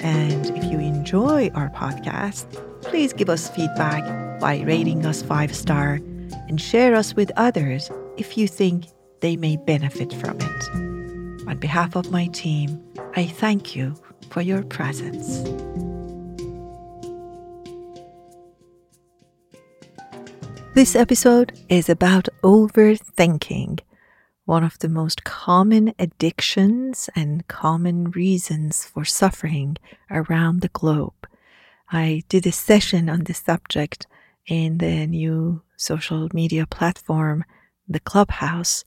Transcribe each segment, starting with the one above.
And if you enjoy our podcast, please give us feedback by rating us five star and share us with others if you think they may benefit from it. On behalf of my team, I thank you for your presence. This episode is about overthinking, one of the most common addictions and common reasons for suffering around the globe. I did a session on this subject in the new social media platform, the Clubhouse,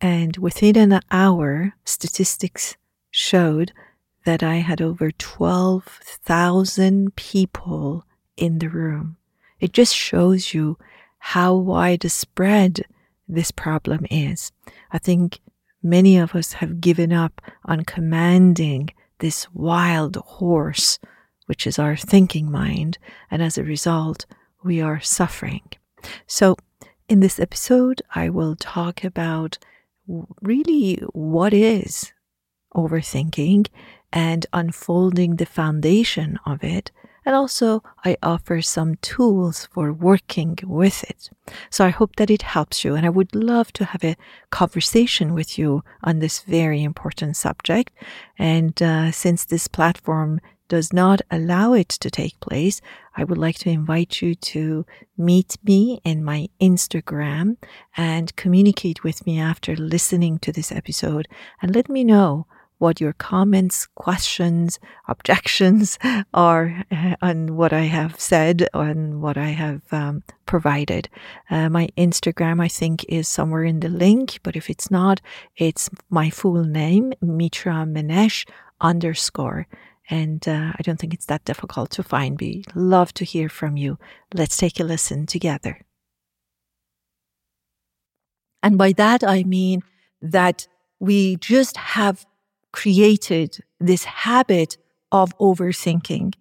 and within an hour, statistics showed that I had over 12,000 people in the room. It just shows you how widespread this problem is. I think many of us have given up on commanding this wild horse, which is our thinking mind, and as a result, we are suffering. So, in this episode, I will talk about really what is overthinking and unfolding the foundation of it. And also, I offer some tools for working with it. So I hope that it helps you. And I would love to have a conversation with you on this very important subject. And uh, since this platform does not allow it to take place, I would like to invite you to meet me in my Instagram and communicate with me after listening to this episode and let me know what your comments, questions, objections are uh, on what I have said, on what I have um, provided. Uh, my Instagram, I think, is somewhere in the link, but if it's not, it's my full name, Mitra Manesh underscore. And uh, I don't think it's that difficult to find. We love to hear from you. Let's take a listen together. And by that, I mean that we just have created this habit of overthinking.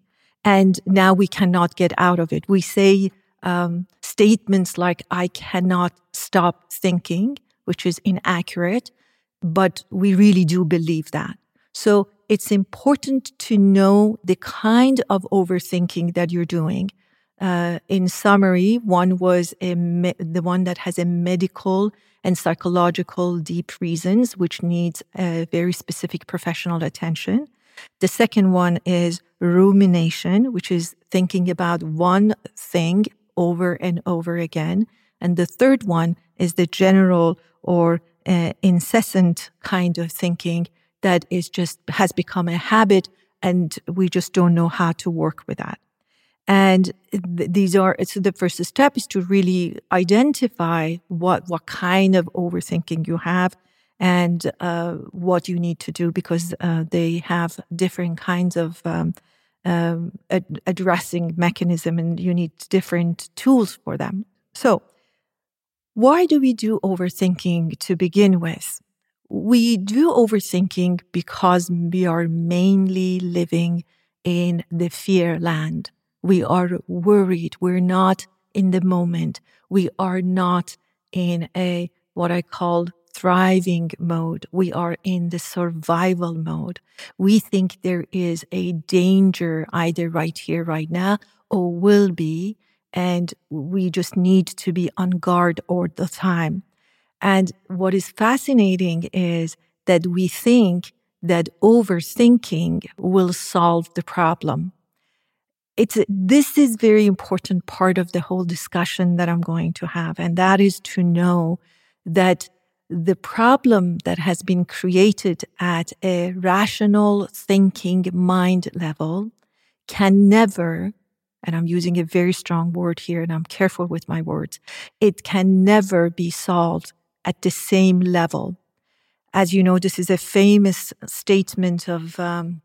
And now we cannot get out of it. We say um, statements like, I cannot stop thinking, which is inaccurate, but we really do believe that. So it's important to know the kind of overthinking that you're doing. Uh, in summary, one was me- the one that has a medical and psychological deep reasons, which needs a very specific professional attention. The second one is rumination, which is thinking about one thing over and over again. And the third one is the general or uh, incessant kind of thinking that is just has become a habit and we just don't know how to work with that. And these are, so the first step is to really identify what, what kind of overthinking you have and uh, what you need to do because uh, they have different kinds of um, um, ad- addressing mechanism and you need different tools for them. So, why do we do overthinking to begin with? We do overthinking because we are mainly living in the fear land. We are worried. We're not in the moment. We are not in a what I call thriving mode. We are in the survival mode. We think there is a danger either right here, right now, or will be. And we just need to be on guard all the time. And what is fascinating is that we think that overthinking will solve the problem it's this is very important part of the whole discussion that I'm going to have, and that is to know that the problem that has been created at a rational thinking mind level can never, and I'm using a very strong word here and I'm careful with my words, it can never be solved at the same level. As you know, this is a famous statement of um,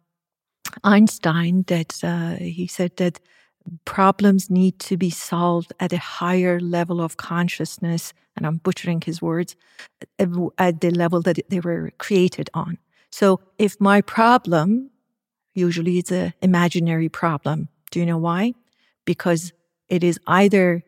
Einstein that uh, he said that problems need to be solved at a higher level of consciousness, and I'm butchering his words, at the level that they were created on. So if my problem, usually it's an imaginary problem, do you know why? Because it is either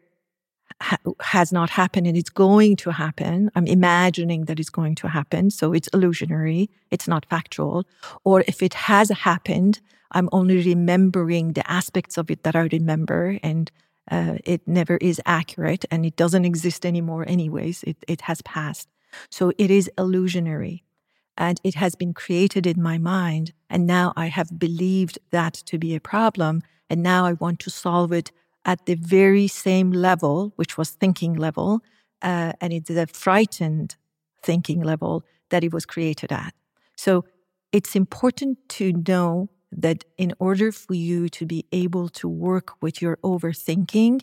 ha- has not happened and it's going to happen. I'm imagining that it's going to happen. So it's illusionary. It's not factual. Or if it has happened, I'm only remembering the aspects of it that I remember and uh, it never is accurate and it doesn't exist anymore anyways. It, it has passed. So it is illusionary and it has been created in my mind. And now I have believed that to be a problem. And now I want to solve it at the very same level, which was thinking level, uh, and it's a frightened thinking level that it was created at. So it's important to know that in order for you to be able to work with your overthinking,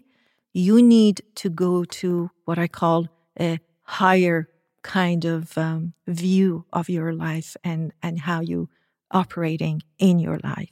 you need to go to what I call a higher kind of um, view of your life and, and how you operating in your life.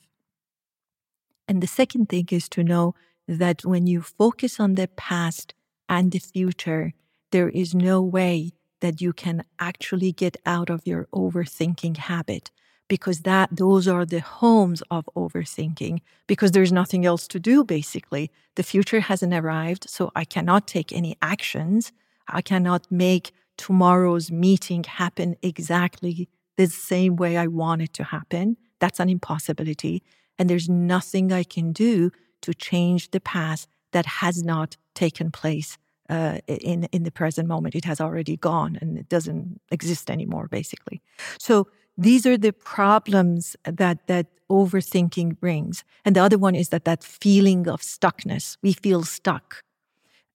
And the second thing is to know that when you focus on the past and the future, there is no way that you can actually get out of your overthinking habit because that those are the homes of overthinking because there's nothing else to do basically. The future hasn't arrived so i cannot take any actions. I cannot make tomorrow's meeting happen exactly the same way i want it to happen. That's an impossibility and there's nothing i can do to change the past that has not taken place uh, in in the present moment. It has already gone and it doesn't exist anymore, basically. So these are the problems that that overthinking brings. And the other one is that that feeling of stuckness. We feel stuck,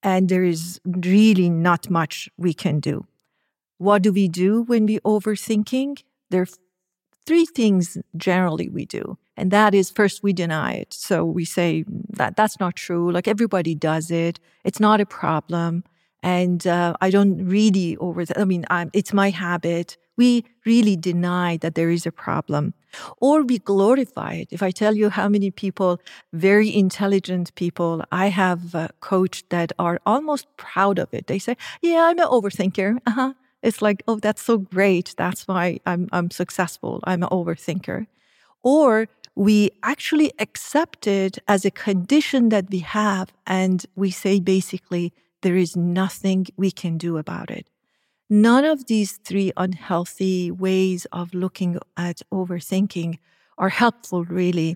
and there is really not much we can do. What do we do when we overthinking? There are three things generally we do. And that is first, we deny it. So we say that that's not true. Like everybody does it. It's not a problem. And uh, I don't really over, I mean, I'm, it's my habit. We really deny that there is a problem. Or we glorify it. If I tell you how many people, very intelligent people, I have uh, coached that are almost proud of it. They say, Yeah, I'm an overthinker. Uh huh. It's like, oh, that's so great. That's why I'm I'm successful. I'm an overthinker. Or we actually accept it as a condition that we have, and we say basically, there is nothing we can do about it. None of these three unhealthy ways of looking at overthinking are helpful, really,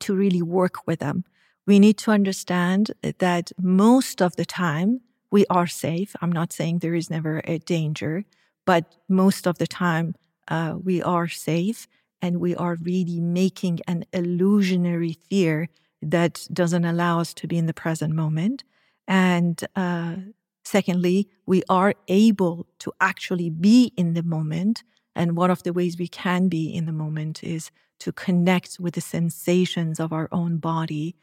to really work with them. We need to understand that most of the time we are safe. I'm not saying there is never a danger, but most of the time uh, we are safe and we are really making an illusionary fear that doesn't allow us to be in the present moment. And uh, secondly, we are able to actually be in the moment. And one of the ways we can be in the moment is to connect with the sensations of our own body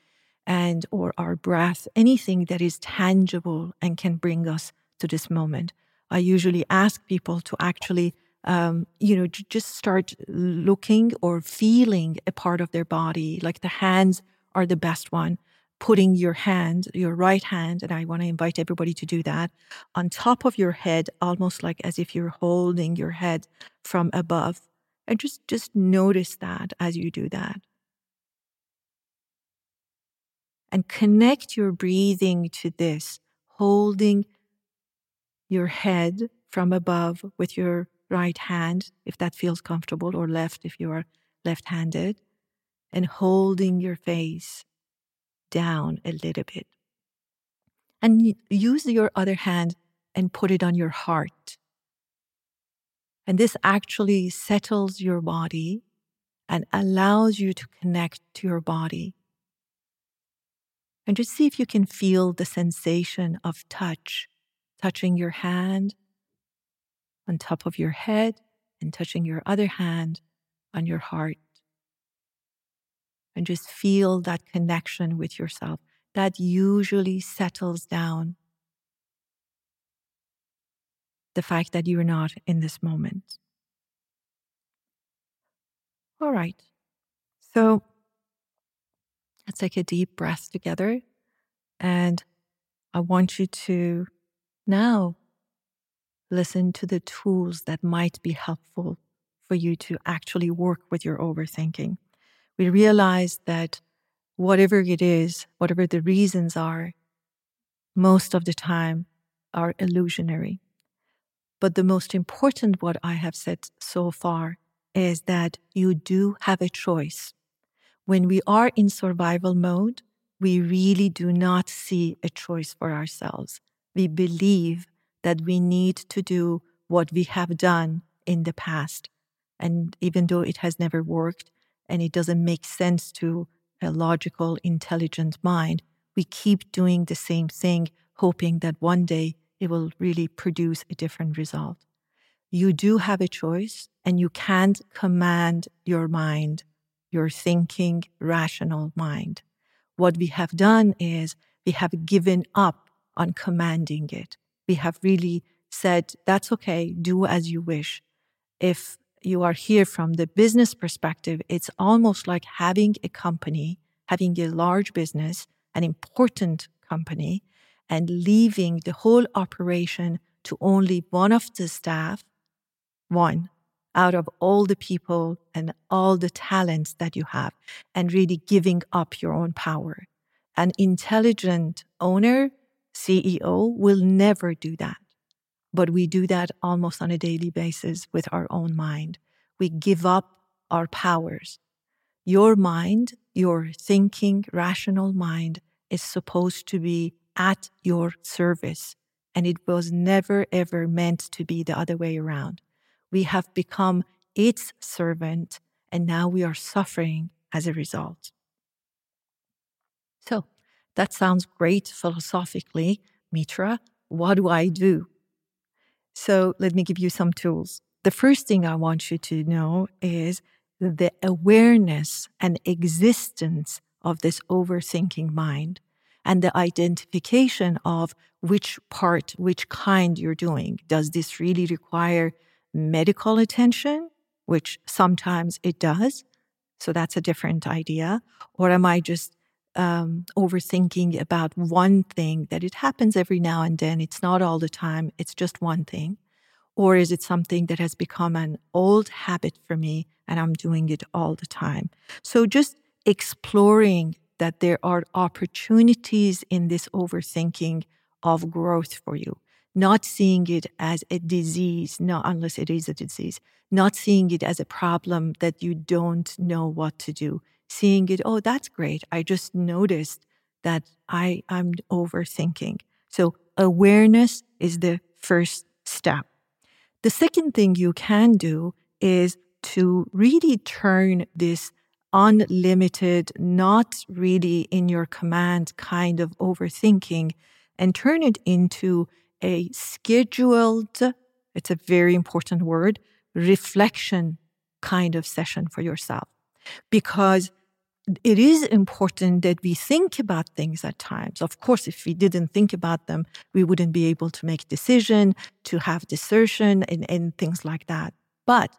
and or our breath, anything that is tangible and can bring us to this moment. I usually ask people to actually um, you know, just start looking or feeling a part of their body. Like the hands are the best one. Putting your hand, your right hand, and I want to invite everybody to do that, on top of your head, almost like as if you're holding your head from above. And just, just notice that as you do that. And connect your breathing to this, holding your head from above with your right hand, if that feels comfortable, or left if you are left handed, and holding your face down a little bit. And use your other hand and put it on your heart. And this actually settles your body and allows you to connect to your body. And just see if you can feel the sensation of touch, touching your hand on top of your head and touching your other hand on your heart. And just feel that connection with yourself. That usually settles down the fact that you're not in this moment. All right. So let's take a deep breath together. And I want you to now listen to the tools that might be helpful for you to actually work with your overthinking. We realize that whatever it is, whatever the reasons are, most of the time are illusionary. But the most important, what I have said so far, is that you do have a choice. When we are in survival mode, we really do not see a choice for ourselves. We believe that we need to do what we have done in the past. And even though it has never worked and it doesn't make sense to a logical, intelligent mind, we keep doing the same thing, hoping that one day it will really produce a different result. You do have a choice, and you can't command your mind, your thinking, rational mind. What we have done is we have given up on commanding it. We have really said, that's okay, do as you wish. If you are here from the business perspective, it's almost like having a company, having a large business, an important company, and leaving the whole operation to only one of the staff, one out of all the people and all the talents that you have, and really giving up your own power. An intelligent owner, CEO, will never do that. But we do that almost on a daily basis with our own mind. We give up our powers. Your mind, your thinking, rational mind, is supposed to be at your service. And it was never, ever meant to be the other way around. We have become its servant, and now we are suffering as a result. So that sounds great philosophically, Mitra. What do I do? So let me give you some tools. The first thing I want you to know is the awareness and existence of this overthinking mind and the identification of which part, which kind you're doing. Does this really require medical attention, which sometimes it does? So that's a different idea. Or am I just um, overthinking about one thing that it happens every now and then. It's not all the time, it's just one thing. Or is it something that has become an old habit for me and I'm doing it all the time? So just exploring that there are opportunities in this overthinking of growth for you, not seeing it as a disease, not unless it is a disease, not seeing it as a problem that you don't know what to do seeing it, oh, that's great. I just noticed that I, I'm overthinking. So awareness is the first step. The second thing you can do is to really turn this unlimited, not really in your command kind of overthinking and turn it into a scheduled, it's a very important word, reflection kind of session for yourself. Because it is important that we think about things at times. Of course, if we didn't think about them, we wouldn't be able to make decision, to have discernment and, and things like that. But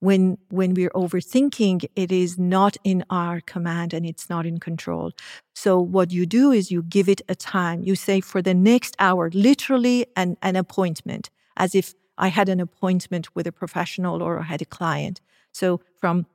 when when we're overthinking, it is not in our command and it's not in control. So what you do is you give it a time. You say for the next hour, literally an, an appointment, as if I had an appointment with a professional or I had a client. So from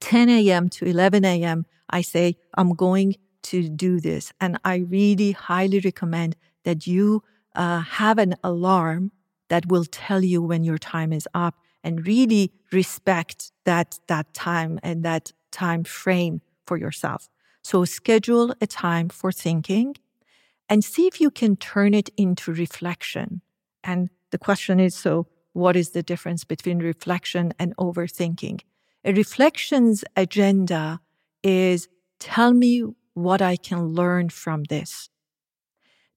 10 a.m. to 11 a.m., I say, I'm going to do this. And I really highly recommend that you uh, have an alarm that will tell you when your time is up and really respect that, that time and that time frame for yourself. So schedule a time for thinking and see if you can turn it into reflection. And the question is so, what is the difference between reflection and overthinking? A reflections agenda is tell me what I can learn from this.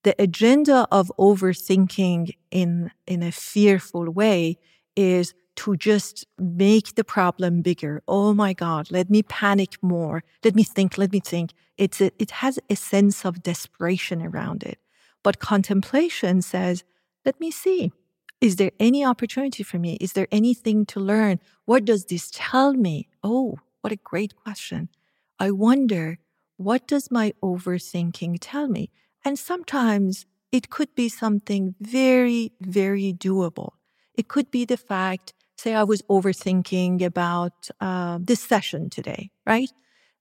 The agenda of overthinking in, in a fearful way is to just make the problem bigger. Oh my God, let me panic more. Let me think, let me think. It's a, it has a sense of desperation around it. But contemplation says, let me see. Is there any opportunity for me? Is there anything to learn? What does this tell me? Oh, what a great question. I wonder, what does my overthinking tell me? And sometimes it could be something very, very doable. It could be the fact, say, I was overthinking about uh, this session today, right?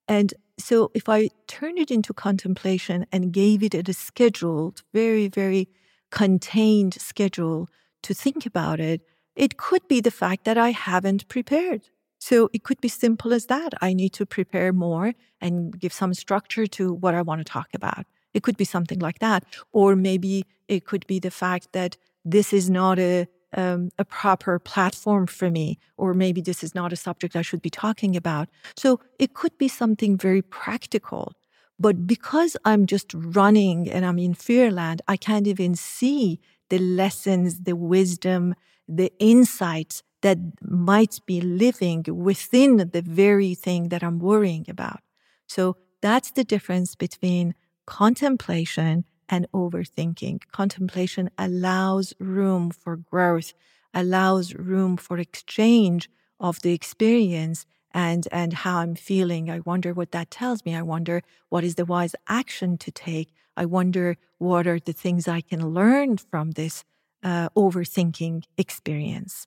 And so if I turned it into contemplation and gave it a scheduled, very, very contained schedule to think about it, it could be the fact that I haven't prepared. So it could be simple as that. I need to prepare more and give some structure to what I want to talk about. It could be something like that. Or maybe it could be the fact that this is not a um, a proper platform for me, or maybe this is not a subject I should be talking about. So it could be something very practical. But because I'm just running and I'm in fear land, I can't even see the lessons, the wisdom, the insights that might be living within the very thing that I'm worrying about. So that's the difference between contemplation and overthinking. Contemplation allows room for growth, allows room for exchange of the experience and and how I'm feeling. I wonder what that tells me. I wonder what is the wise action to take. I wonder what are the things I can learn from this uh, overthinking experience.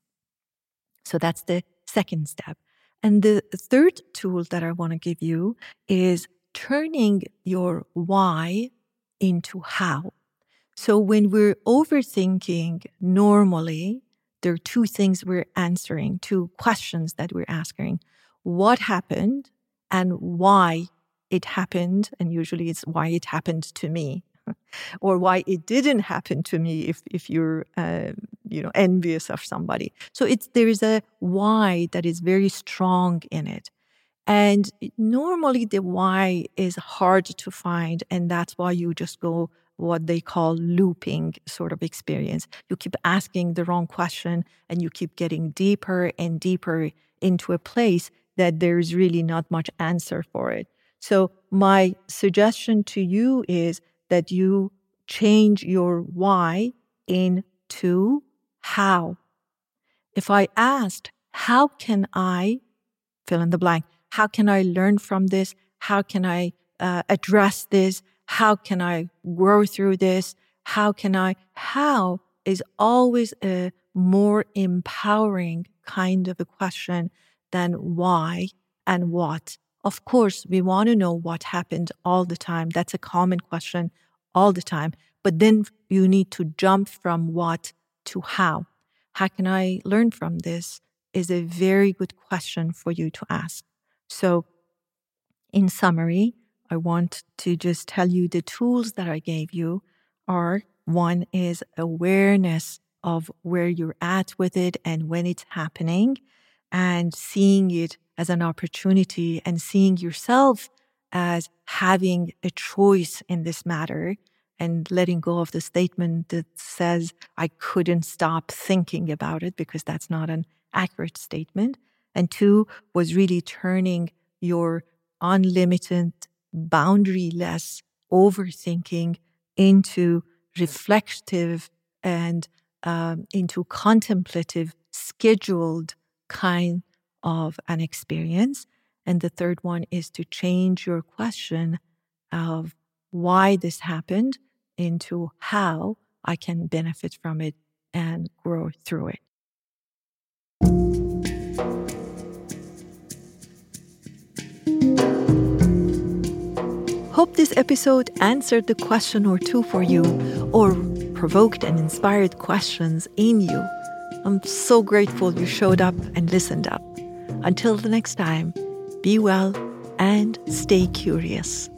So that's the second step. And the third tool that I want to give you is turning your why into how. So when we're overthinking normally, there are two things we're answering, two questions that we're asking. What happened and why it happened? And usually it's why it happened to me. or why it didn't happen to me if, if you're uh, you know envious of somebody so it's there is a why that is very strong in it and normally the why is hard to find. And that's why you just go what they call looping sort of experience. You keep asking the wrong question and you keep getting deeper and deeper into a place that there's really not much answer for it. So, my suggestion to you is that you change your why into how. If I asked, How can I fill in the blank? How can I learn from this? How can I uh, address this? How can I grow through this? How can I? How is always a more empowering kind of a question than why and what. Of course, we want to know what happened all the time. That's a common question all the time. But then you need to jump from what to how. How can I learn from this? Is a very good question for you to ask. So, in summary, I want to just tell you the tools that I gave you are one is awareness of where you're at with it and when it's happening, and seeing it as an opportunity and seeing yourself as having a choice in this matter and letting go of the statement that says, I couldn't stop thinking about it because that's not an accurate statement. And two was really turning your unlimited, boundaryless overthinking into reflective and um, into contemplative, scheduled kind of an experience. And the third one is to change your question of why this happened into how I can benefit from it and grow through it. Hope this episode answered the question or two for you or provoked and inspired questions in you. I'm so grateful you showed up and listened up. Until the next time, be well and stay curious.